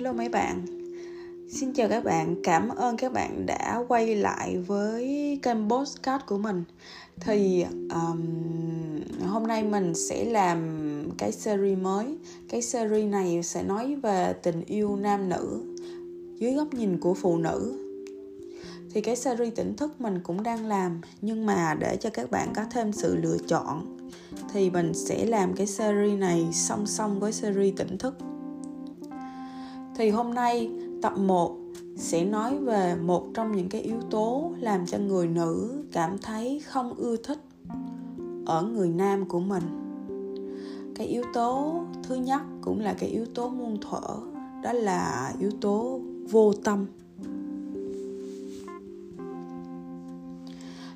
Hello mấy bạn. Xin chào các bạn, cảm ơn các bạn đã quay lại với kênh podcast của mình. Thì um, hôm nay mình sẽ làm cái series mới. Cái series này sẽ nói về tình yêu nam nữ dưới góc nhìn của phụ nữ. Thì cái series tỉnh thức mình cũng đang làm Nhưng mà để cho các bạn có thêm sự lựa chọn Thì mình sẽ làm cái series này song song với series tỉnh thức thì hôm nay tập 1 sẽ nói về một trong những cái yếu tố làm cho người nữ cảm thấy không ưa thích ở người nam của mình. Cái yếu tố thứ nhất cũng là cái yếu tố muôn thuở, đó là yếu tố vô tâm.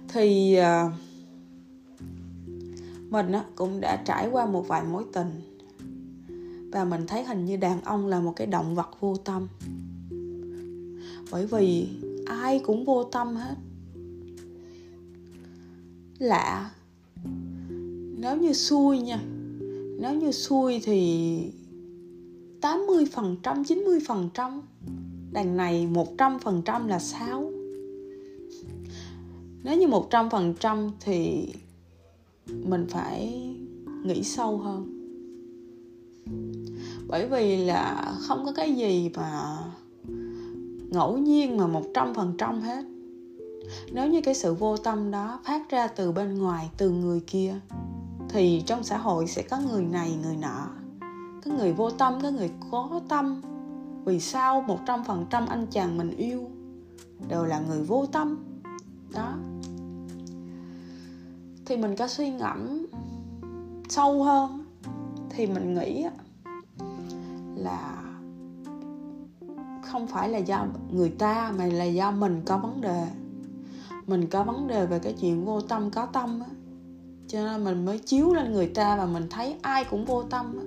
Thì à, mình cũng đã trải qua một vài mối tình và mình thấy hình như đàn ông là một cái động vật vô tâm. Bởi vì ai cũng vô tâm hết. Lạ. Nếu như xui nha. Nếu như xui thì 80 phần trăm 90 phần trăm. Đằng này 100 phần trăm là sao nếu như 100 phần trăm thì mình phải nghĩ sâu hơn bởi vì là không có cái gì mà ngẫu nhiên mà một trăm phần trăm hết. Nếu như cái sự vô tâm đó phát ra từ bên ngoài, từ người kia, thì trong xã hội sẽ có người này, người nọ. Có người vô tâm có người có tâm, vì sao một trăm phần trăm anh chàng mình yêu đều là người vô tâm? Đó. Thì mình có suy ngẫm sâu hơn, thì mình nghĩ là không phải là do người ta, mà là do mình có vấn đề. Mình có vấn đề về cái chuyện vô tâm, có tâm á. Cho nên mình mới chiếu lên người ta và mình thấy ai cũng vô tâm á.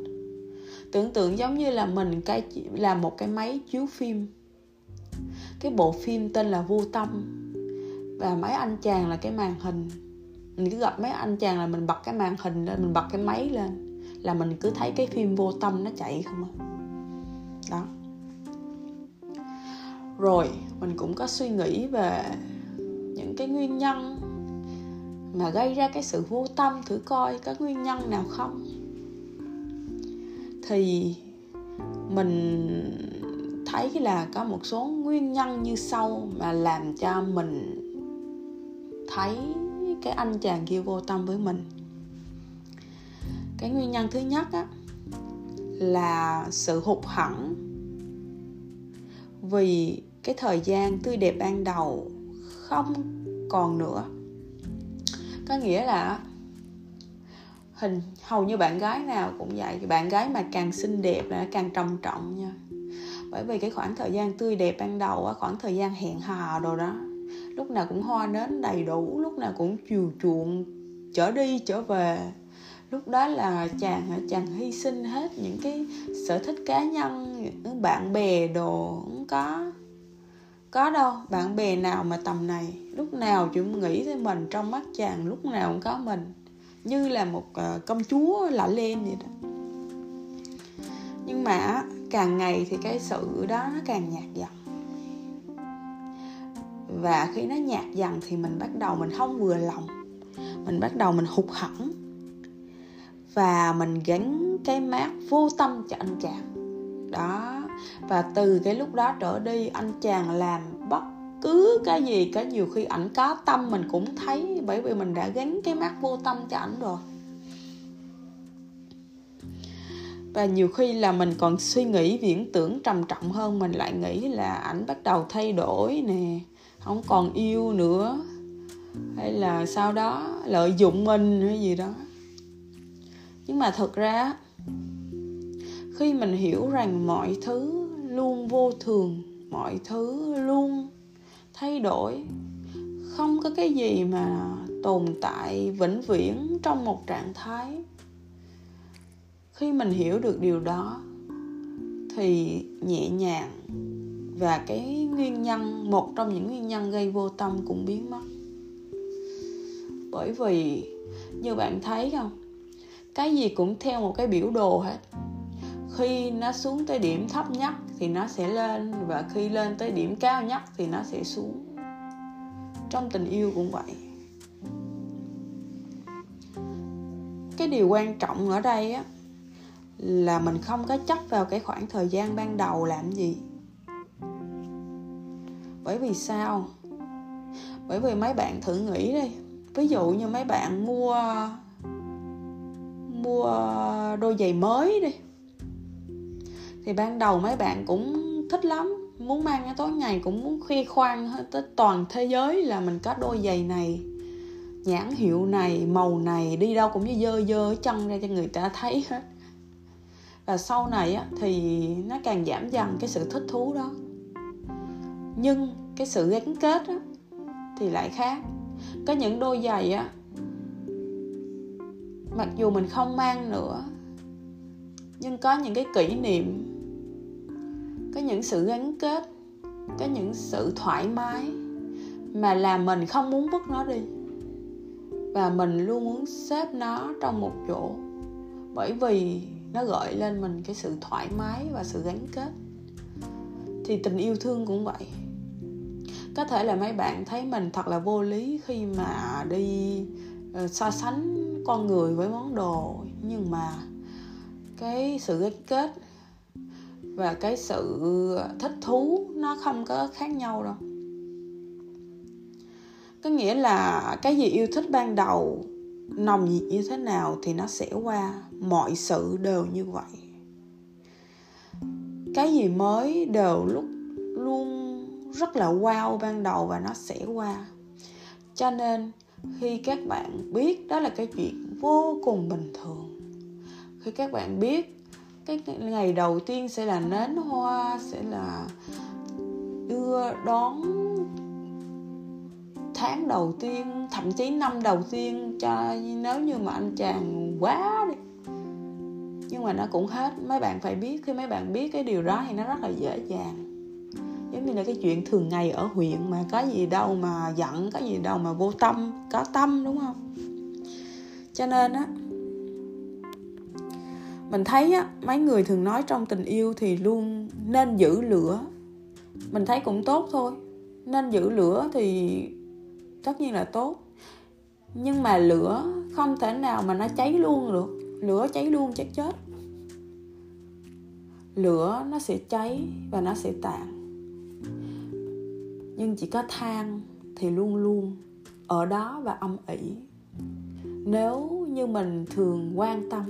Tưởng tượng giống như là mình cái là một cái máy chiếu phim. Cái bộ phim tên là vô tâm. Và mấy anh chàng là cái màn hình. Mình cứ gặp mấy anh chàng là mình bật cái màn hình lên, mình bật cái máy lên, là mình cứ thấy cái phim vô tâm nó chạy không à đó. Rồi, mình cũng có suy nghĩ về những cái nguyên nhân mà gây ra cái sự vô tâm, thử coi có nguyên nhân nào không? Thì mình thấy là có một số nguyên nhân như sau mà làm cho mình thấy cái anh chàng kia vô tâm với mình. Cái nguyên nhân thứ nhất á là sự hụt hẫng. Vì cái thời gian tươi đẹp ban đầu không còn nữa. Có nghĩa là hình, hầu như bạn gái nào cũng vậy bạn gái mà càng xinh đẹp là càng trầm trọng nha. Bởi vì cái khoảng thời gian tươi đẹp ban đầu khoảng thời gian hẹn hò đồ đó, lúc nào cũng hoa nến đầy đủ, lúc nào cũng chiều chuộng trở đi trở về lúc đó là chàng chàng hy sinh hết những cái sở thích cá nhân, những bạn bè đồ không có. Có đâu, bạn bè nào mà tầm này, lúc nào chúng nghĩ tới mình, trong mắt chàng lúc nào cũng có mình. Như là một ờ, công chúa lạ lên vậy đó. Nhưng mà càng ngày thì cái sự đó nó càng nhạt dần. Và khi nó nhạt dần thì mình bắt đầu mình không vừa lòng. Mình bắt đầu mình hụt hẫng và mình gắn cái mát vô tâm cho anh chàng. Đó. Và từ cái lúc đó trở đi, anh chàng làm bất cứ cái gì cái nhiều khi ảnh có tâm mình cũng thấy, bởi vì mình đã gắn cái mắt vô tâm cho ảnh rồi. Và nhiều khi là mình còn suy nghĩ, viễn tưởng trầm trọng hơn, mình lại nghĩ là ảnh bắt đầu thay đổi nè, không còn yêu nữa, hay là sau đó, lợi dụng mình hay gì đó nhưng mà thật ra, khi mình hiểu rằng mọi thứ luôn vô thường, mọi thứ luôn thay đổi, không có cái gì mà tồn tại vĩnh viễn trong một trạng thái. Khi mình hiểu được điều đó, thì nhẹ nhàng và cái nguyên nhân, một trong những nguyên nhân gây vô tâm cũng biến mất. Bởi vì, như bạn thấy không cái gì cũng theo một cái biểu đồ hết. Khi nó xuống tới điểm thấp nhất thì nó sẽ lên, và khi lên tới điểm cao nhất thì nó sẽ xuống. Trong tình yêu cũng vậy. Cái điều quan trọng ở đây á, là mình không có chấp vào cái khoảng thời gian ban đầu làm gì. Bởi vì sao? Bởi vì mấy bạn thử nghĩ đi. Ví dụ như mấy bạn mua mua đôi giày mới đi. Thì ban đầu mấy bạn cũng thích lắm muốn mang cái tối ngày cũng muốn khoe khoang tới toàn thế giới là mình có đôi giày này nhãn hiệu này màu này đi đâu cũng như dơ dơ chân ra cho người ta thấy hết. Và sau này á, thì nó càng giảm dần cái sự thích thú đó. Nhưng cái sự gắn kết á, thì lại khác. Có những đôi giày á mặc dù mình không mang nữa, nhưng có những cái kỷ niệm, có những sự gắn kết, có những sự thoải mái mà làm mình không muốn vứt nó đi. Và mình luôn muốn xếp nó trong một chỗ, bởi vì nó gợi lên mình cái sự thoải mái và sự gắn kết. Thì tình yêu thương cũng vậy. Có thể là mấy bạn thấy mình thật là vô lý khi mà đi ờ, so sánh con người với món đồ, nhưng mà cái sự gắn kết và cái sự thích thú nó không có khác nhau đâu. Có nghĩa là cái gì yêu thích ban đầu, nồng nhiệt như thế nào thì nó sẽ qua, mọi sự đều như vậy. Cái gì mới đều lúc luôn rất là wow ban đầu và nó sẽ qua. Cho nên khi các bạn biết đó là cái chuyện vô cùng bình thường. Khi các bạn biết cái ngày đầu tiên sẽ là nến hoa, sẽ là đưa đón tháng đầu tiên, thậm chí năm đầu tiên, cho nếu như mà anh chàng quá đi. Nhưng mà nó cũng hết. Mấy bạn phải biết, khi mấy bạn biết cái điều đó thì nó rất là dễ dàng giống như là cái chuyện thường ngày ở huyện mà có gì đâu mà giận, có gì đâu mà vô tâm, có tâm, đúng không? Cho nên á, mình thấy á, mấy người thường nói trong tình yêu thì luôn nên giữ lửa. Mình thấy cũng tốt thôi. Nên giữ lửa thì tất nhiên là tốt. Nhưng mà lửa không thể nào mà nó cháy luôn được. Lửa cháy luôn chắc chết. Lửa nó sẽ cháy và nó sẽ tàn nhưng chỉ có than thì luôn luôn ở đó và âm ỉ. Nếu như mình thường quan tâm,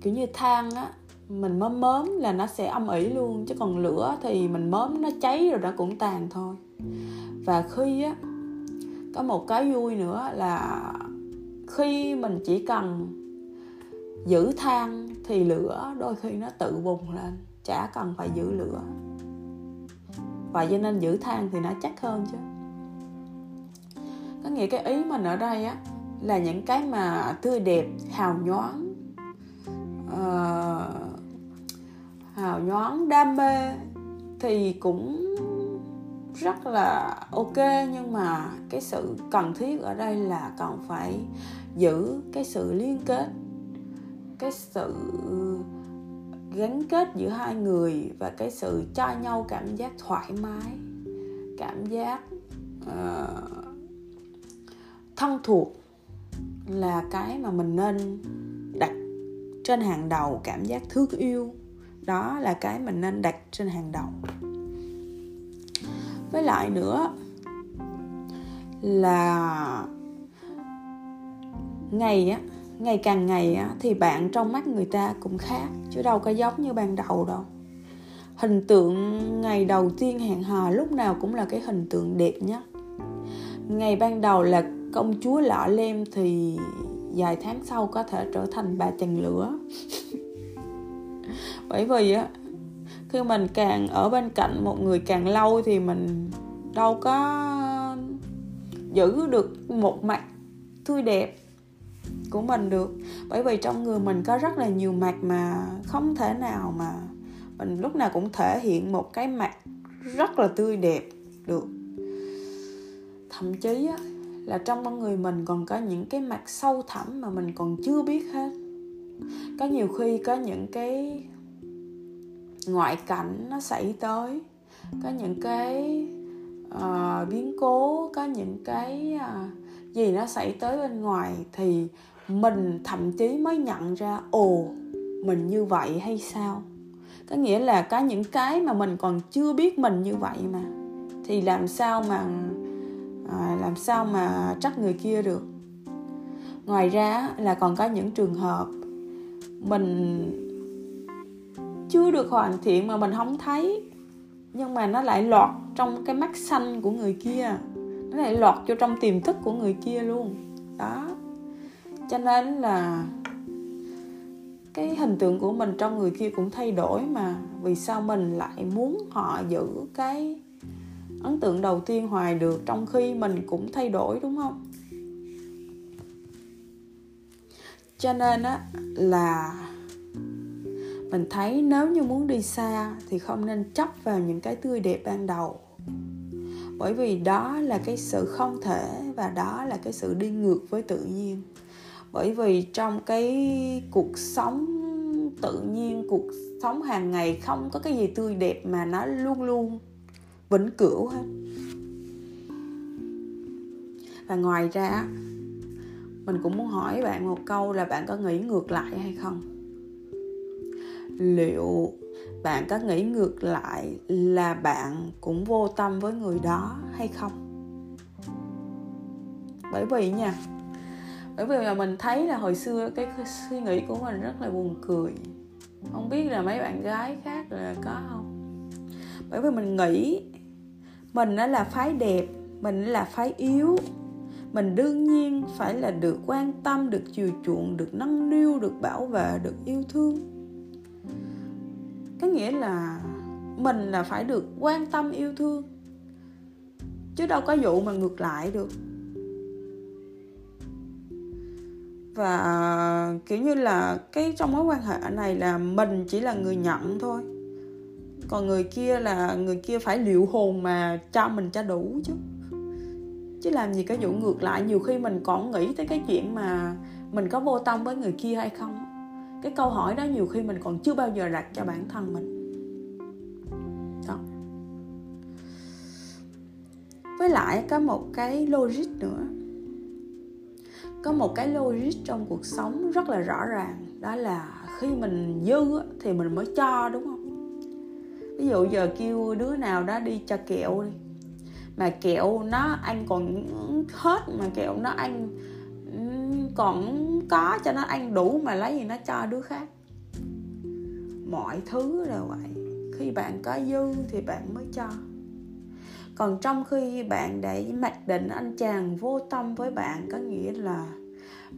kiểu như than á, mình mớm mớm là nó sẽ âm ỉ luôn, chứ còn lửa thì mình mớm nó cháy rồi nó cũng tàn thôi. Và khi á, có một cái vui nữa là khi mình chỉ cần giữ than thì lửa đôi khi nó tự bùng lên, chả cần phải giữ lửa và cho nên giữ than thì nó chắc hơn chứ. Có nghĩa cái ý mình ở đây á là những cái mà tươi đẹp hào nhoáng uh, hào nhoáng đam mê thì cũng rất là ok. Nhưng mà cái sự cần thiết ở đây là cần phải giữ cái sự liên kết cái sự gắn kết giữa hai người và cái sự cho nhau cảm giác thoải mái cảm giác uh, thân thuộc là cái mà mình nên đặt trên hàng đầu cảm giác thương yêu đó là cái mình nên đặt trên hàng đầu. Với lại nữa là ngày á ngày càng ngày á, thì bạn trong mắt người ta cũng khác, chứ đâu có giống như ban đầu đâu. Hình tượng ngày đầu tiên hẹn hò lúc nào cũng là cái hình tượng đẹp nhất. Ngày ban đầu là công chúa lọ lem thì vài tháng sau có thể trở thành bà chằn lửa. Bởi vì á, khi mình càng ở bên cạnh một người càng lâu thì mình đâu có giữ được một mặt tươi đẹp của mình được. Bởi vì trong người mình có rất là nhiều mặt mà không thể nào mà mình lúc nào cũng thể hiện một cái mặt rất là tươi đẹp được. Thậm chí á, là trong con người mình còn có những cái mặt sâu thẳm mà mình còn chưa biết hết. Có nhiều khi có những cái ngoại cảnh nó xảy tới có những cái uh, biến cố có những cái uh, gì nó xảy tới bên ngoài thì mình thậm chí mới nhận ra ồ mình như vậy hay sao? Có nghĩa là có những cái mà mình còn chưa biết mình như vậy mà. Thì làm sao mà à, làm sao mà trách người kia được? Ngoài ra là còn có những trường hợp mình chưa được hoàn thiện mà mình không thấy nhưng mà nó lại lọt trong cái mắt xanh của người kia. Nó lại lọt vô trong tiềm thức của người kia luôn. Đó cho nên là cái hình tượng của mình trong người kia cũng thay đổi mà. Vì sao mình lại muốn họ giữ cái ấn tượng đầu tiên hoài được trong khi mình cũng thay đổi, đúng không? Cho nên á, là mình thấy nếu như muốn đi xa thì không nên chấp vào những cái tươi đẹp ban đầu. Bởi vì đó là cái sự không thể và đó là cái sự đi ngược với tự nhiên bởi vì trong cái cuộc sống, tự nhiên cuộc sống hàng ngày không có cái gì tươi đẹp mà nó luôn luôn vĩnh cửu hết. Và ngoài ra, mình cũng muốn hỏi bạn một câu là bạn có nghĩ ngược lại hay không? Liệu bạn có nghĩ ngược lại là bạn cũng vô tâm với người đó hay không? Bởi vì nha bởi vì là mình thấy là hồi xưa, cái suy nghĩ của mình rất là buồn cười. Không biết là mấy bạn gái khác là có không? Bởi vì mình nghĩ mình nó là phái đẹp, mình là phái yếu. Mình đương nhiên phải là được quan tâm, được chiều chuộng, được nâng niu, được bảo vệ, được yêu thương. Có nghĩa là mình là phải được quan tâm, yêu thương. Chứ đâu có vụ mà ngược lại được. Và, kiểu như là, cái trong mối quan hệ này là mình chỉ là người nhận thôi. Còn người kia là, người kia phải liệu hồn mà cho mình cho đủ chứ. Chứ làm gì cái vụ ngược lại, nhiều khi mình còn nghĩ tới cái chuyện mà mình có vô tâm với người kia hay không cái câu hỏi đó nhiều khi mình còn chưa bao giờ đặt cho bản thân mình. Đó. Với lại có một cái logic nữa có một cái logic trong cuộc sống rất là rõ ràng, đó là khi mình dư thì mình mới cho, đúng không? Ví dụ giờ kêu đứa nào đó đi cho kẹo đi, mà kẹo nó ăn còn hết, mà kẹo nó ăn còn có cho nó ăn đủ mà lấy gì nó cho đứa khác. Mọi thứ là vậy. Khi bạn có dư thì bạn mới cho còn trong khi bạn để mặc định anh chàng vô tâm với bạn, có nghĩa là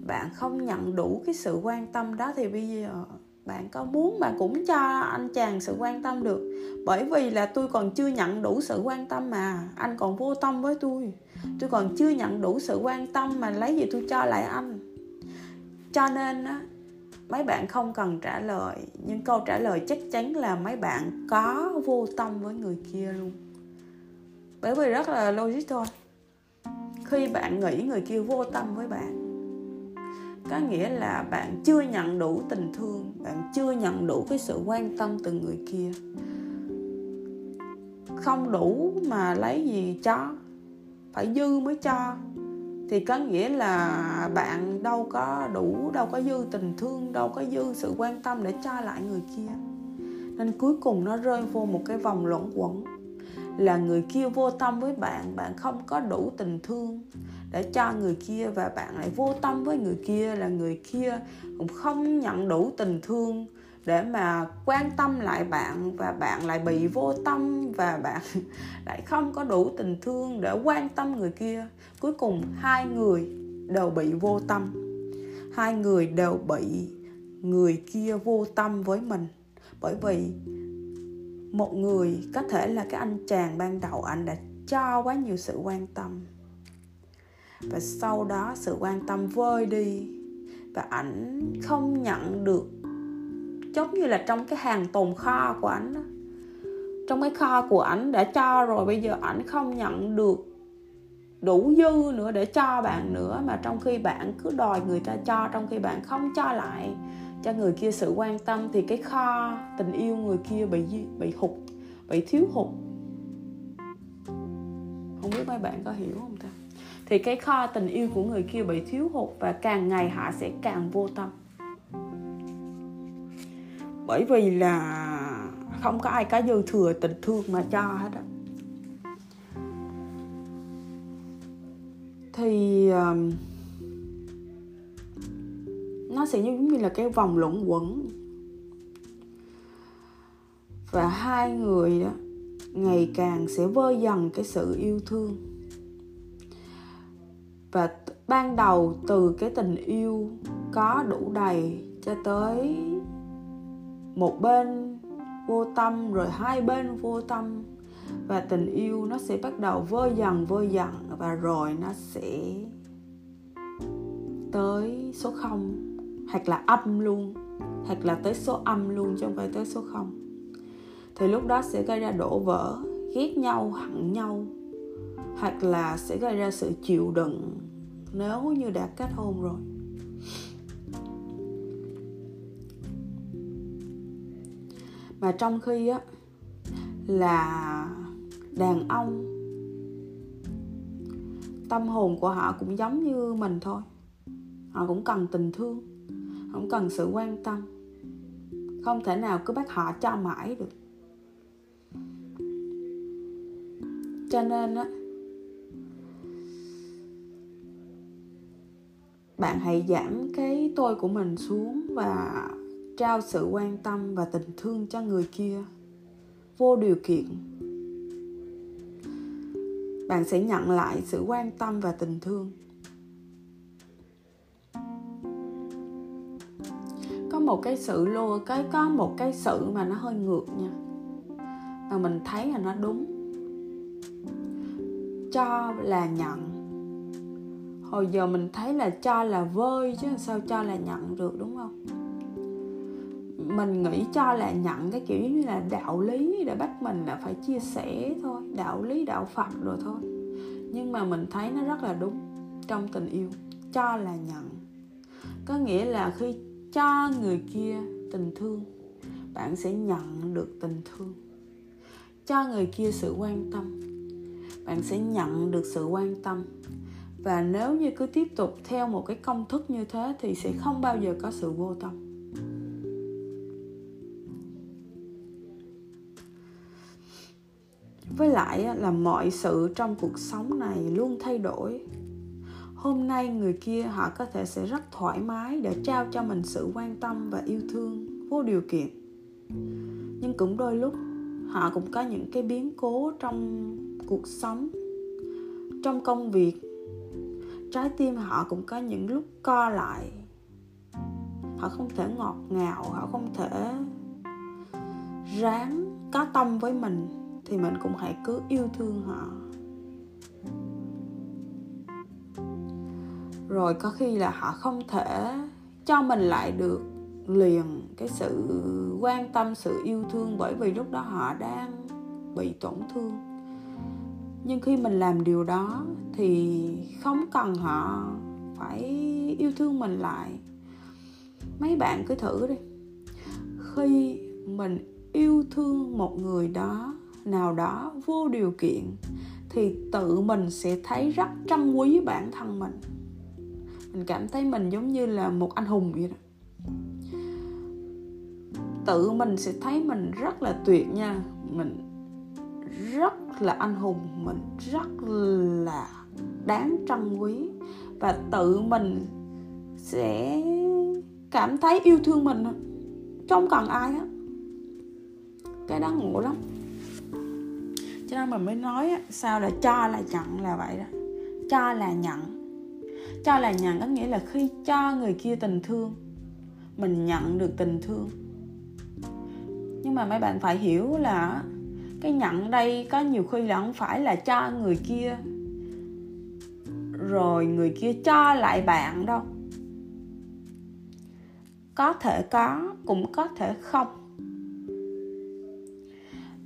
bạn không nhận đủ cái sự quan tâm đó, thì bây giờ bạn có muốn bạn cũng cho anh chàng sự quan tâm được. Bởi vì là tôi còn chưa nhận đủ sự quan tâm mà, anh còn vô tâm với tôi. Tôi còn chưa nhận đủ sự quan tâm mà lấy gì tôi cho lại anh. Cho nên á, mấy bạn không cần trả lời, nhưng câu trả lời chắc chắn là mấy bạn có vô tâm với người kia luôn bởi vì rất là logic thôi. Khi bạn nghĩ người kia vô tâm với bạn, có nghĩa là bạn chưa nhận đủ tình thương, bạn chưa nhận đủ cái sự quan tâm từ người kia. Không đủ mà lấy gì cho? Phải dư mới cho. Thì có nghĩa là bạn đâu có đủ, đâu có dư tình thương, đâu có dư sự quan tâm để cho lại người kia. Nên cuối cùng nó rơi vô một cái vòng luẩn quẩn là người kia vô tâm với bạn bạn không có đủ tình thương để cho người kia và bạn lại vô tâm với người kia, là người kia cũng không nhận đủ tình thương để mà quan tâm lại bạn và bạn lại bị vô tâm và bạn lại không có đủ tình thương để quan tâm người kia. Cuối cùng, hai người đều bị vô tâm. Hai người đều bị người kia vô tâm với mình. Bởi vì một người có thể là cái anh chàng ban đầu anh đã cho quá nhiều sự quan tâm. Và sau đó sự quan tâm vơi đi. Và ảnh không nhận được, giống như là trong cái hàng tồn kho của ảnh đó trong cái kho của ảnh đã cho rồi, bây giờ ảnh không nhận được đủ dư nữa để cho bạn nữa. Mà trong khi bạn cứ đòi người ta cho, trong khi bạn không cho lại cho người kia sự quan tâm thì cái kho tình yêu người kia bị bị hụt bị thiếu hụt. Không biết mấy bạn có hiểu không ta? Thì cái kho tình yêu của người kia bị thiếu hụt và càng ngày họ sẽ càng vô tâm. Bởi vì là không có ai có dư thừa tình thương mà cho hết á. Thì um, nó sẽ giống như là cái vòng luẩn quẩn. Và hai người đó, ngày càng sẽ vơi dần cái sự yêu thương. Và ban đầu từ cái tình yêu có đủ đầy cho tới một bên vô tâm, rồi hai bên vô tâm. Và tình yêu nó sẽ bắt đầu vơi dần vơi dần và rồi nó sẽ tới số 0 hoặc là âm luôn, hoặc là tới số âm luôn chứ không phải tới số 0 thì lúc đó sẽ gây ra đổ vỡ, ghét nhau, hận nhau, hoặc là sẽ gây ra sự chịu đựng nếu như đã kết hôn rồi. Mà trong khi á, là đàn ông, tâm hồn của họ cũng giống như mình thôi. Họ cũng cần tình thương không cần sự quan tâm. Không thể nào cứ bắt họ cho mãi được. Cho nên á, bạn hãy giảm cái tôi của mình xuống và trao sự quan tâm và tình thương cho người kia. Vô điều kiện. Bạn sẽ nhận lại sự quan tâm và tình thương. Một cái sự lô cái có một cái sự mà nó hơi ngược nha. Mà mình thấy là nó đúng. Cho là nhận. Hồi giờ mình thấy là cho là vơi chứ sao cho là nhận được, đúng không? Mình nghĩ cho là nhận cái kiểu như là đạo lý để bắt mình là phải chia sẻ thôi, đạo lý, đạo phật rồi thôi. Nhưng mà mình thấy nó rất là đúng trong tình yêu. Cho là nhận. Có nghĩa là khi cho người kia tình thương. Bạn sẽ nhận được tình thương. Cho người kia sự quan tâm. Bạn sẽ nhận được sự quan tâm. Và nếu như cứ tiếp tục theo một cái công thức như thế thì sẽ không bao giờ có sự vô tâm. Với lại là mọi sự trong cuộc sống này luôn thay đổi hôm nay người kia họ có thể sẽ rất thoải mái để trao cho mình sự quan tâm và yêu thương, vô điều kiện. Nhưng cũng đôi lúc, họ cũng có những cái biến cố trong cuộc sống, trong công việc. Trái tim họ cũng có những lúc co lại. Họ không thể ngọt ngào, họ không thể ráng có tâm với mình, thì mình cũng hãy cứ yêu thương họ. Rồi có khi là họ không thể cho mình lại được liền cái sự quan tâm, sự yêu thương bởi vì lúc đó họ đang bị tổn thương. Nhưng khi mình làm điều đó thì không cần họ phải yêu thương mình lại. Mấy bạn cứ thử đi. Khi mình yêu thương một người đó, nào đó vô điều kiện, thì tự mình sẽ thấy rất trân quý bản thân mình mình cảm thấy mình giống như là một anh hùng vậy đó. Tự mình sẽ thấy mình rất là tuyệt nha. Mình rất là anh hùng, mình rất là đáng trân quý. Và tự mình sẽ cảm thấy yêu thương mình không cần ai á. Cái đó ngộ lắm. Cho nên mình mới nói sao là cho là nhận là vậy đó? Cho là nhận cho là nhận có nghĩa là khi cho người kia tình thương, mình nhận được tình thương. Nhưng mà mấy bạn phải hiểu là cái nhận đây có nhiều khi là không phải là cho người kia, rồi người kia cho lại bạn đâu. Có thể có, cũng có thể không.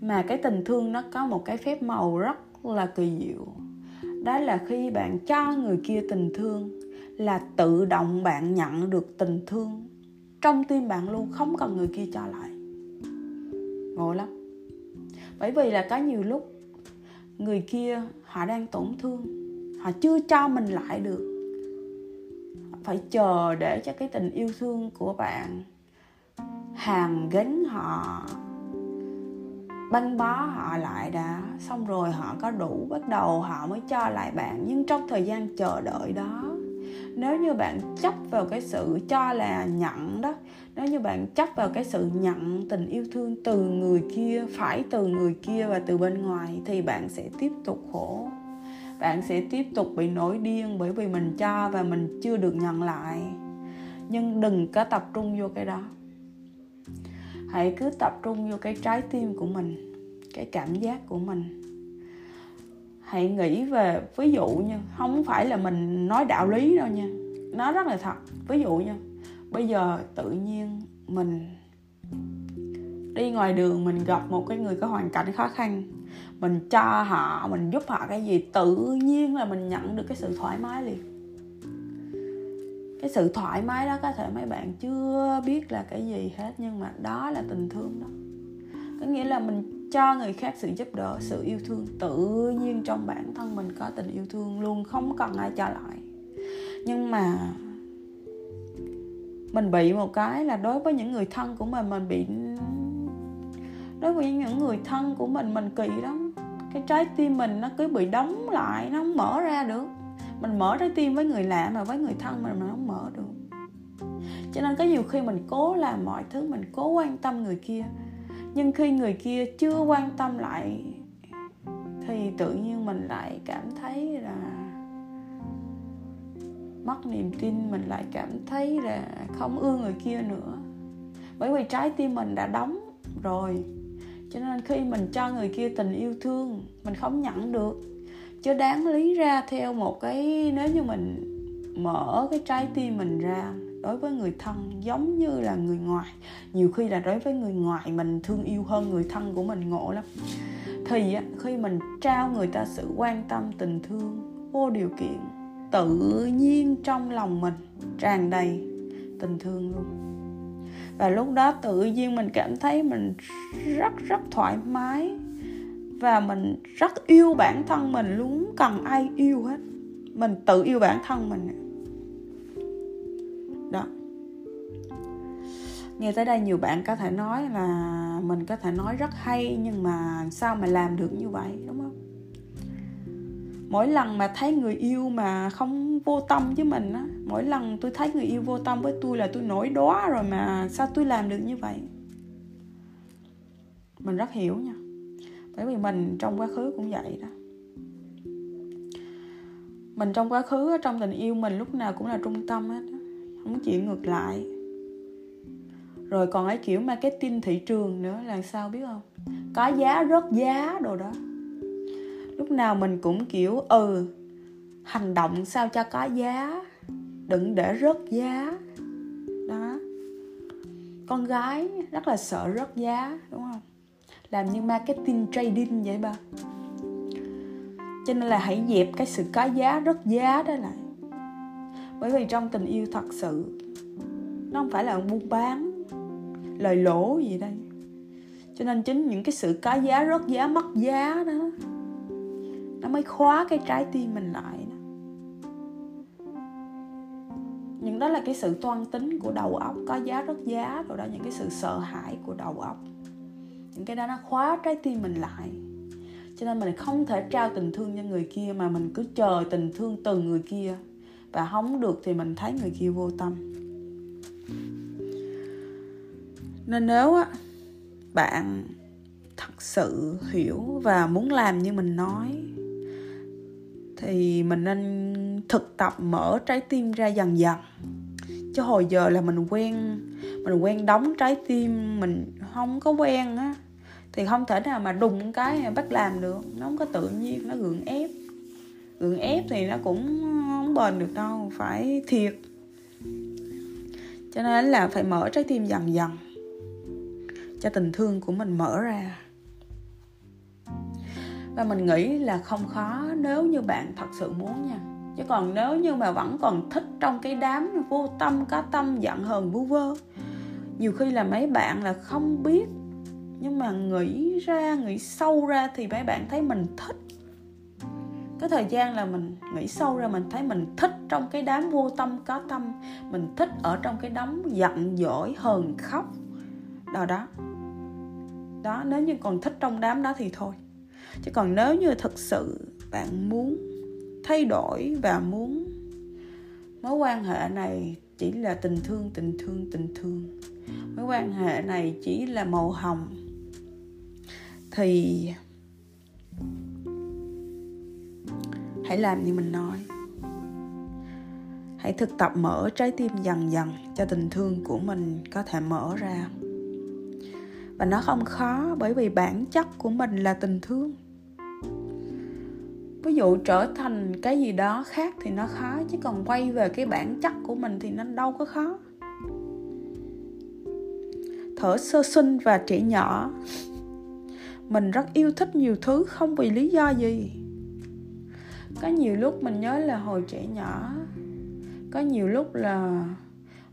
Mà cái tình thương nó có một cái phép màu rất là kỳ diệu đó là khi bạn cho người kia tình thương, là tự động bạn nhận được tình thương. Trong tim bạn luôn không cần người kia cho lại. Ngộ lắm. Bởi vì là có nhiều lúc, người kia họ đang tổn thương, họ chưa cho mình lại được. Phải chờ để cho cái tình yêu thương của bạn hàng gánh họ băng bó họ lại đã. Xong rồi họ có đủ bắt đầu họ mới cho lại bạn, nhưng trong thời gian chờ đợi đó, nếu như bạn chấp vào cái sự cho là nhận đó, nếu như bạn chấp vào cái sự nhận tình yêu thương từ người kia, phải từ người kia và từ bên ngoài, thì bạn sẽ tiếp tục khổ. Bạn sẽ tiếp tục bị nổi điên bởi vì mình cho và mình chưa được nhận lại. Nhưng đừng có tập trung vô cái đó hãy cứ tập trung vô cái trái tim của mình, cái cảm giác của mình. Hãy nghĩ về, ví dụ như, không phải là mình nói đạo lý đâu nha. Nó rất là thật. Ví dụ như, bây giờ tự nhiên mình đi ngoài đường, mình gặp một cái người có hoàn cảnh khó khăn, mình cho họ, mình giúp họ cái gì, tự nhiên là mình nhận được cái sự thoải mái liền cái sự thoải mái đó có thể mấy bạn chưa biết là cái gì hết, nhưng mà đó là tình thương đó. Có nghĩa là mình cho người khác sự giúp đỡ, sự yêu thương tự nhiên trong bản thân mình có tình yêu thương luôn, không cần ai cho lại. Nhưng mà mình bị một cái là đối với những người thân của mình mình bị, đối với những người thân của mình mình kỳ lắm. Cái trái tim mình nó cứ bị đóng lại, nó không mở ra được mình mở trái tim với người lạ mà với người thân mình mà không mở được. Cho nên có nhiều khi mình cố làm mọi thứ, mình cố quan tâm người kia. Nhưng khi người kia chưa quan tâm lại, thì tự nhiên mình lại cảm thấy là mất niềm tin, mình lại cảm thấy là không ưa người kia nữa. Bởi vì trái tim mình đã đóng rồi. Cho nên khi mình cho người kia tình yêu thương, mình không nhận được chứ đáng lý ra theo một cái, nếu như mình mở cái trái tim mình ra đối với người thân giống như là người ngoài, nhiều khi là đối với người ngoài mình thương yêu hơn người thân của mình ngộ lắm. Thì khi mình trao người ta sự quan tâm, tình thương, vô điều kiện, tự nhiên trong lòng mình tràn đầy tình thương luôn. Và lúc đó tự nhiên mình cảm thấy mình rất rất thoải mái và mình rất yêu bản thân mình, luôn cần ai yêu hết. Mình tự yêu bản thân mình. Đó. Nghe tới đây nhiều bạn có thể nói là mình có thể nói rất hay, nhưng mà sao mà làm được như vậy, đúng không? Mỗi lần mà thấy người yêu mà không vô tâm với mình á, mỗi lần tôi thấy người yêu vô tâm với tôi là tôi nổi đóa rồi mà sao tôi làm được như vậy? Mình rất hiểu nha bởi vì mình trong quá khứ cũng vậy đó. Mình trong quá khứ trong tình yêu mình lúc nào cũng là trung tâm hết không có chuyện ngược lại. Rồi còn cái kiểu marketing thị trường nữa, là sao biết không? Có giá, rớt giá đồ đó. Lúc nào mình cũng kiểu ừ hành động sao cho có giá, đừng để rớt giá. Đó. Con gái rất là sợ rớt giá, đúng không? Làm như marketing trading vậy ba cho nên là hãy dẹp cái sự có giá, rất giá đó lại. Bởi vì trong tình yêu thật sự, nó không phải là buôn bán, lời lỗ gì đây. Cho nên chính những cái sự có giá, rất giá, mất giá đó, nó mới khóa cái trái tim mình lại đó. những đó là cái sự toan tính của đầu óc, có giá, rất giá. Rồi đó, những cái sự sợ hãi của đầu óc những cái đó nó khóa trái tim mình lại. Cho nên mình không thể trao tình thương cho người kia mà mình cứ chờ tình thương từ người kia. Và không được thì mình thấy người kia vô tâm. Nên nếu á, bạn thật sự hiểu và muốn làm như mình nói, thì mình nên thực tập mở trái tim ra dần dần. Chứ hồi giờ là mình quen mình quen đóng trái tim, mình không có quen á thì không thể nào mà đùng cái bắt làm được. Nó không có tự nhiên, nó gượng ép. Gượng ép thì nó cũng không bền được đâu, phải thiệt. Cho nên là phải mở trái tim dần dần. Cho tình thương của mình mở ra. Và mình nghĩ là không khó nếu như bạn thật sự muốn nha. Chứ còn nếu như mà vẫn còn thích trong cái đám vô tâm, có tâm giận hờn vu vơ, nhiều khi là mấy bạn là không biết nhưng mà nghĩ ra, nghĩ sâu ra thì mấy bạn thấy mình thích. Cái thời gian là mình nghĩ sâu ra, mình thấy mình thích trong cái đám vô tâm có tâm. Mình thích ở trong cái đám giận dỗi, hờn khóc. Đó đó. Đó, nếu như còn thích trong đám đó thì thôi. Chứ còn nếu như thực sự bạn muốn thay đổi và muốn mối quan hệ này chỉ là tình thương tình thương tình thương. Mối quan hệ này chỉ là màu hồng thì hãy làm như mình nói. Hãy thực tập mở trái tim dần dần cho tình thương của mình có thể mở ra. Và nó không khó bởi vì bản chất của mình là tình thương. Ví dụ trở thành cái gì đó khác thì nó khó, chứ còn quay về cái bản chất của mình thì nó đâu có khó. Thở sơ sinh và trẻ nhỏ mình rất yêu thích nhiều thứ không vì lý do gì. Có nhiều lúc mình nhớ là hồi trẻ nhỏ. Có nhiều lúc là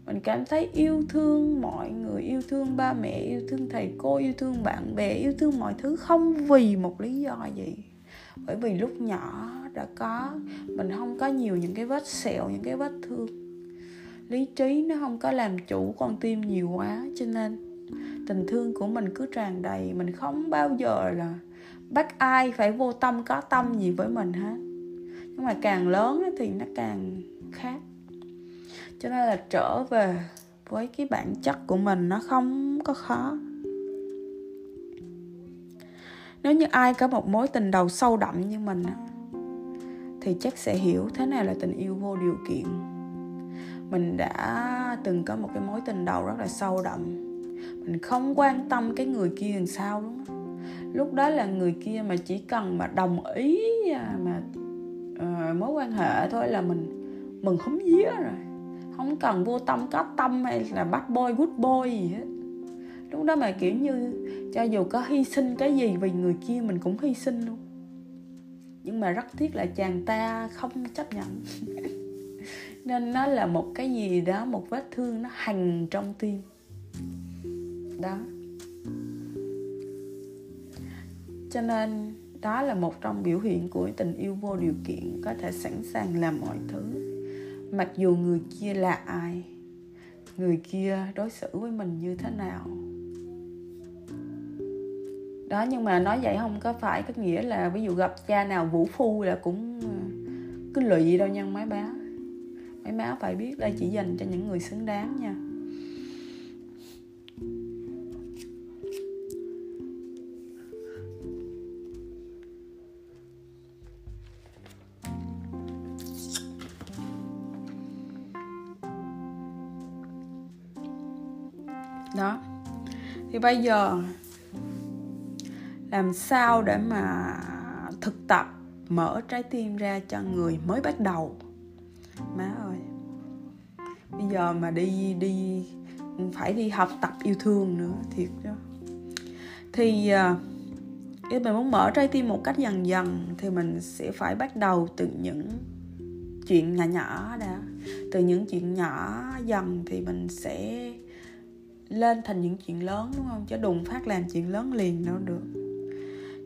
mình cảm thấy yêu thương mọi người, yêu thương ba mẹ, yêu thương thầy cô, yêu thương bạn bè, yêu thương mọi thứ không vì một lý do gì. Bởi vì lúc nhỏ đã có, mình không có nhiều những cái vết sẹo, những cái vết thương. Lý trí nó không có làm chủ con tim nhiều quá, cho nên tình thương của mình cứ tràn đầy, mình không bao giờ là bắt ai phải vô tâm, có tâm gì với mình hết. Nhưng mà càng lớn thì nó càng khác. Cho nên là trở về với cái bản chất của mình nó không có khó. Nếu như ai có một mối tình đầu sâu đậm như mình thì chắc sẽ hiểu thế nào là tình yêu vô điều kiện. Mình đã từng có một cái mối tình đầu rất là sâu đậm mình không quan tâm cái người kia làm sao đúng không? Lúc đó là người kia mà chỉ cần mà đồng ý à, mà uh, mối quan hệ thôi là mình mừng húm vía rồi. Không cần vô tâm có tâm hay là bắt boy good boy gì hết. Lúc đó mà kiểu như cho dù có hy sinh cái gì vì người kia mình cũng hy sinh luôn. Nhưng mà rất tiếc là chàng ta không chấp nhận. Nên nó là một cái gì đó một vết thương nó hành trong tim đó. Cho nên, đó là một trong biểu hiện của tình yêu vô điều kiện có thể sẵn sàng làm mọi thứ. Mặc dù người kia là ai, người kia đối xử với mình như thế nào. Đó, nhưng mà nói vậy không có phải có nghĩa là ví dụ gặp cha nào vũ phu là cũng uh, cứ lụy đâu nha mấy bá mấy má phải biết đây chỉ dành cho những người xứng đáng nha. Bây giờ? Làm sao để mà thực tập mở trái tim ra cho người mới bắt đầu? Má ơi, bây giờ mà đi đi, phải đi học tập yêu thương nữa, thiệt đó. Thì à, nếu mình muốn mở trái tim một cách dần dần thì mình sẽ phải bắt đầu từ những chuyện nhỏ nhỏ đã. Từ những chuyện nhỏ dần thì mình sẽ lên thành những chuyện lớn, đúng không? Chứ đùng phát làm chuyện lớn liền đâu được.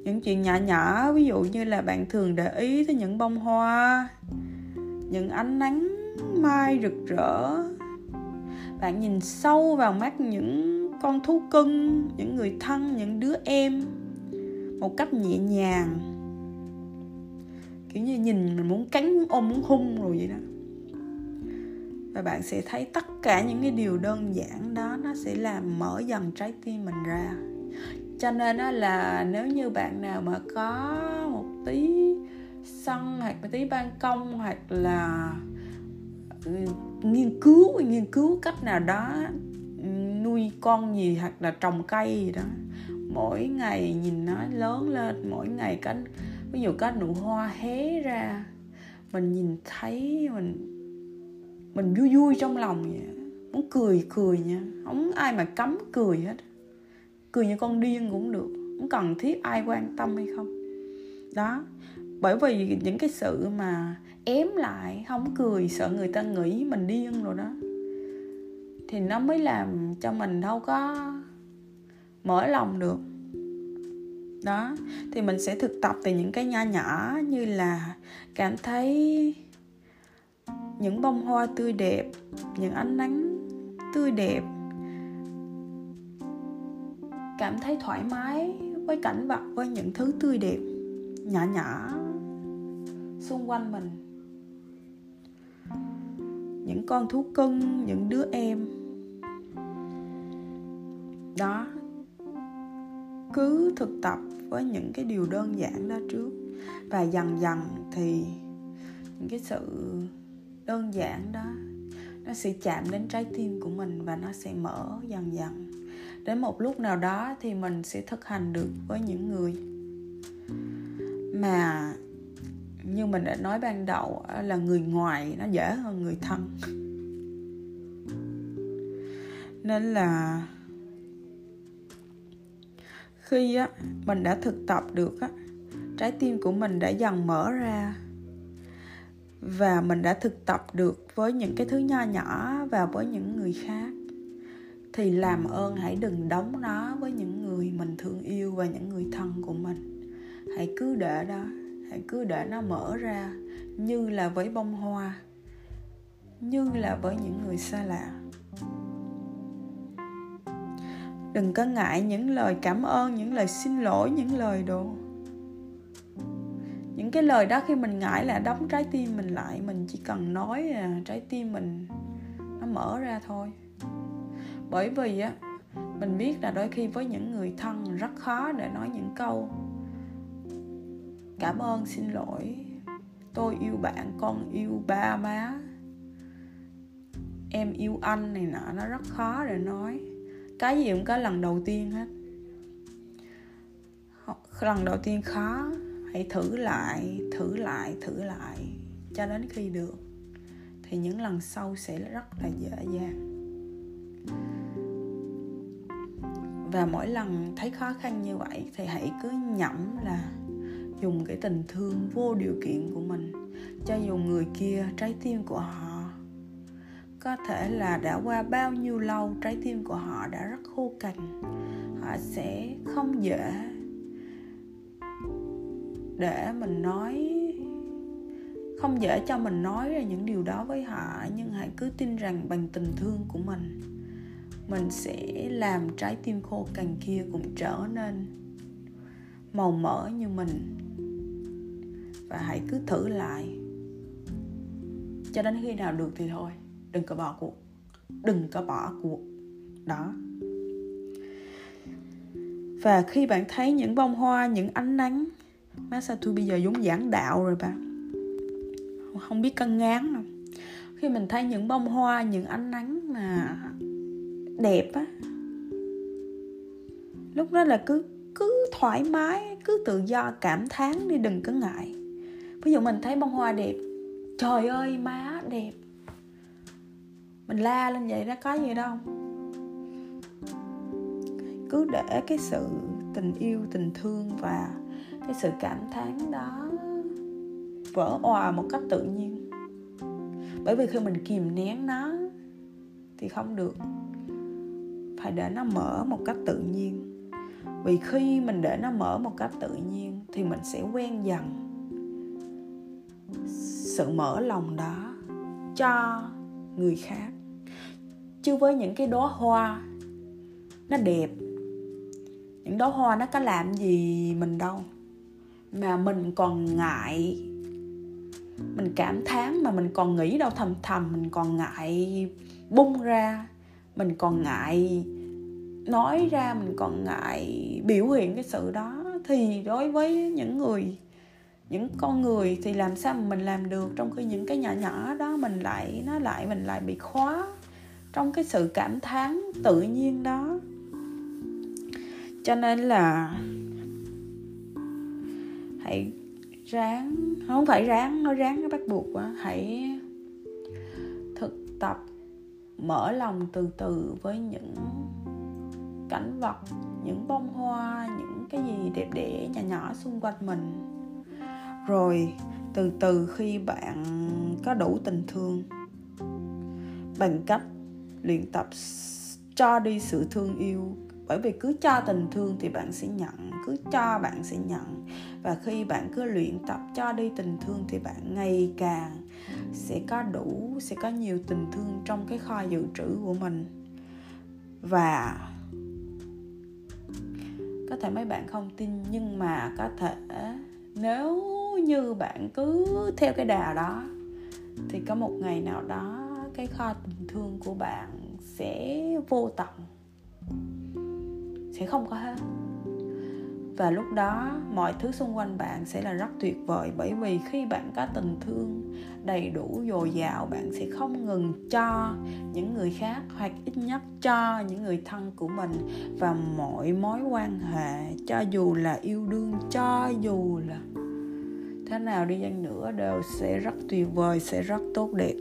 Những chuyện nhỏ nhỏ, ví dụ như là bạn thường để ý tới những bông hoa, những ánh nắng mai rực rỡ. Bạn nhìn sâu vào mắt những con thú cưng, những người thân, những đứa em một cách nhẹ nhàng. Kiểu như nhìn mình muốn cắn ôm, muốn hung rồi vậy đó và bạn sẽ thấy tất cả những cái điều đơn giản đó nó sẽ làm mở dần trái tim mình ra. Cho nên đó là nếu như bạn nào mà có một tí sân hoặc một tí ban công hoặc là ừ, nghiên cứu nghiên cứu cách nào đó nuôi con gì hoặc là trồng cây gì đó, mỗi ngày nhìn nó lớn lên, mỗi ngày cánh ví dụ có nụ hoa hé ra, mình nhìn thấy, mình mình vui vui trong lòng vậy. Muốn cười cười nha. Không ai mà cấm cười hết. Cười như con điên cũng được. Không cần thiết ai quan tâm hay không. Đó. Bởi vì những cái sự mà ém lại, không cười, sợ người ta nghĩ mình điên rồi đó, thì nó mới làm cho mình đâu có mở lòng được. Đó. Thì mình sẽ thực tập từ những cái nho nhỏ như là cảm thấy những bông hoa tươi đẹp, những ánh nắng tươi đẹp. Cảm thấy thoải mái với cảnh vật, với những thứ tươi đẹp, nhỏ nhỏ xung quanh mình. Những con thú cưng, những đứa em. Đó, cứ thực tập với những cái điều đơn giản đó trước. Và dần dần thì những cái sự đơn giản đó. Nó sẽ chạm đến trái tim của mình và nó sẽ mở dần dần. Đến một lúc nào đó thì mình sẽ thực hành được với những người mà như mình đã nói ban đầu là người ngoài nó dễ hơn người thân. Nên là khi á, mình đã thực tập được á, trái tim của mình đã dần mở ra và mình đã thực tập được với những cái thứ nho nhỏ và với những người khác. Thì làm ơn hãy đừng đóng nó với những người mình thương yêu và những người thân của mình. Hãy cứ để đó, hãy cứ để nó mở ra như là với bông hoa, như là với những người xa lạ. Đừng có ngại những lời cảm ơn, những lời xin lỗi, những lời đồ những cái lời đó khi mình ngại là đóng trái tim mình lại, mình chỉ cần nói là trái tim mình nó mở ra thôi. Bởi vì á, mình biết là đôi khi với những người thân rất khó để nói những câu, cảm ơn, xin lỗi, tôi yêu bạn, con yêu ba má, em yêu anh này nọ, nó rất khó để nói. Cái gì cũng có lần đầu tiên hết. Lần đầu tiên khó hãy thử lại thử lại thử lại cho đến khi được. Thì những lần sau sẽ rất là dễ dàng. Và mỗi lần thấy khó khăn như vậy thì hãy cứ nhẩm là dùng cái tình thương vô điều kiện của mình cho dù người kia, trái tim của họ. Có thể là đã qua bao nhiêu lâu, trái tim của họ đã rất khô cằn, họ sẽ không dễ để mình nói, không dễ cho mình nói ra những điều đó với họ, nhưng hãy cứ tin rằng bằng tình thương của mình mình sẽ làm trái tim khô cằn kia cũng trở nên màu mỡ như mình. Và hãy cứ thử lại. Cho đến khi nào được thì thôi, đừng có bỏ cuộc. Đừng có bỏ cuộc. Đó. Và khi bạn thấy những bông hoa, những ánh nắng Masatu bây giờ giống giảng đạo rồi bạn không biết cân ngán đâu. Khi mình thấy những bông hoa, những ánh nắng mà đẹp á, lúc đó là cứ cứ thoải mái, cứ tự do, cảm thán đi, đừng có ngại. Ví dụ mình thấy bông hoa đẹp, trời ơi, má đẹp. Mình la lên vậy đó, có gì đâu. Cứ để cái sự tình yêu, tình thương và cái sự cảm thán đó vỡ òa một cách tự nhiên. Bởi vì khi mình kìm nén nó thì không được. Phải để nó mở một cách tự nhiên. Vì khi mình để nó mở một cách tự nhiên thì mình sẽ quen dần sự mở lòng đó cho người khác. Chứ với những cái đóa hoa, nó đẹp. Những đóa hoa nó có làm gì mình đâu mà mình còn ngại. Mình cảm thán mà mình còn nghĩ đâu, thầm thầm mình còn ngại bung ra, mình còn ngại nói ra, mình còn ngại biểu hiện cái sự đó. Thì đối với những người, những con người thì làm sao mà mình làm được trong khi những cái nhỏ nhỏ đó mình lại, nó lại mình lại bị khóa trong cái sự cảm thán tự nhiên đó. Cho nên là hãy ráng, không phải ráng nó ráng nó bắt buộc quá. Hãy thực tập, mở lòng từ từ với những cảnh vật, những bông hoa, những cái gì đẹp đẽ nhỏ nhỏ xung quanh mình. Rồi từ từ khi bạn có đủ tình thương, bằng cách luyện tập cho đi sự thương yêu. Bởi vì cứ cho tình thương thì bạn sẽ nhận, cứ cho bạn sẽ nhận và khi bạn cứ luyện tập cho đi tình thương thì bạn ngày càng sẽ có đủ, sẽ có nhiều tình thương trong cái kho dự trữ của mình. Và có thể mấy bạn không tin, nhưng mà có thể nếu như bạn cứ theo cái đà đó, thì có một ngày nào đó cái kho tình thương của bạn sẽ vô tận, sẽ không có hết và lúc đó, mọi thứ xung quanh bạn sẽ là rất tuyệt vời bởi vì khi bạn có tình thương đầy đủ, dồi dào, bạn sẽ không ngừng cho những người khác hoặc ít nhất cho những người thân của mình và mọi mối quan hệ, cho dù là yêu đương, cho dù là thế nào đi chăng nữa đều sẽ rất tuyệt vời, sẽ rất tốt đẹp.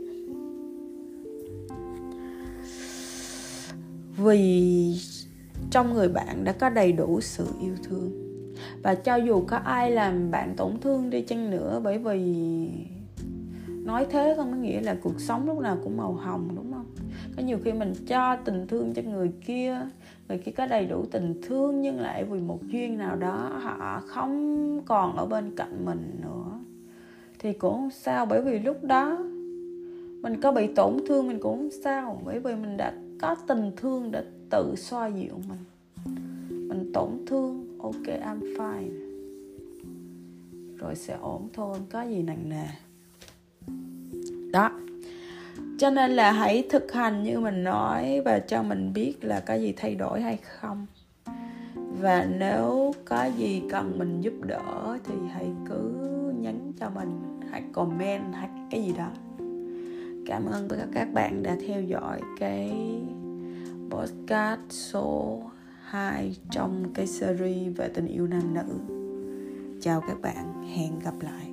Vì trong người bạn đã có đầy đủ sự yêu thương và cho dù có ai làm bạn tổn thương đi chăng nữa, bởi vì nói thế không có nghĩa là cuộc sống lúc nào cũng màu hồng, đúng không? Có nhiều khi mình cho tình thương cho người kia người kia có đầy đủ tình thương nhưng lại vì một duyên nào đó họ không còn ở bên cạnh mình nữa. Thì cũng không sao, bởi vì lúc đó mình có bị tổn thương mình cũng không sao, bởi vì mình đã có tình thương để tự xoa dịu mình. Mình tổn thương ok, I'm fine. Rồi sẽ ổn thôi không có gì nặng nề. Đó. Cho nên là hãy thực hành như mình nói và cho mình biết là có gì thay đổi hay không. Và nếu có gì cần mình giúp đỡ thì hãy cứ nhắn cho mình, hãy comment hay cái gì đó. Cảm ơn tất cả các bạn đã theo dõi cái podcast số 2 trong cái series về tình yêu nam nữ. Chào các bạn, hẹn gặp lại.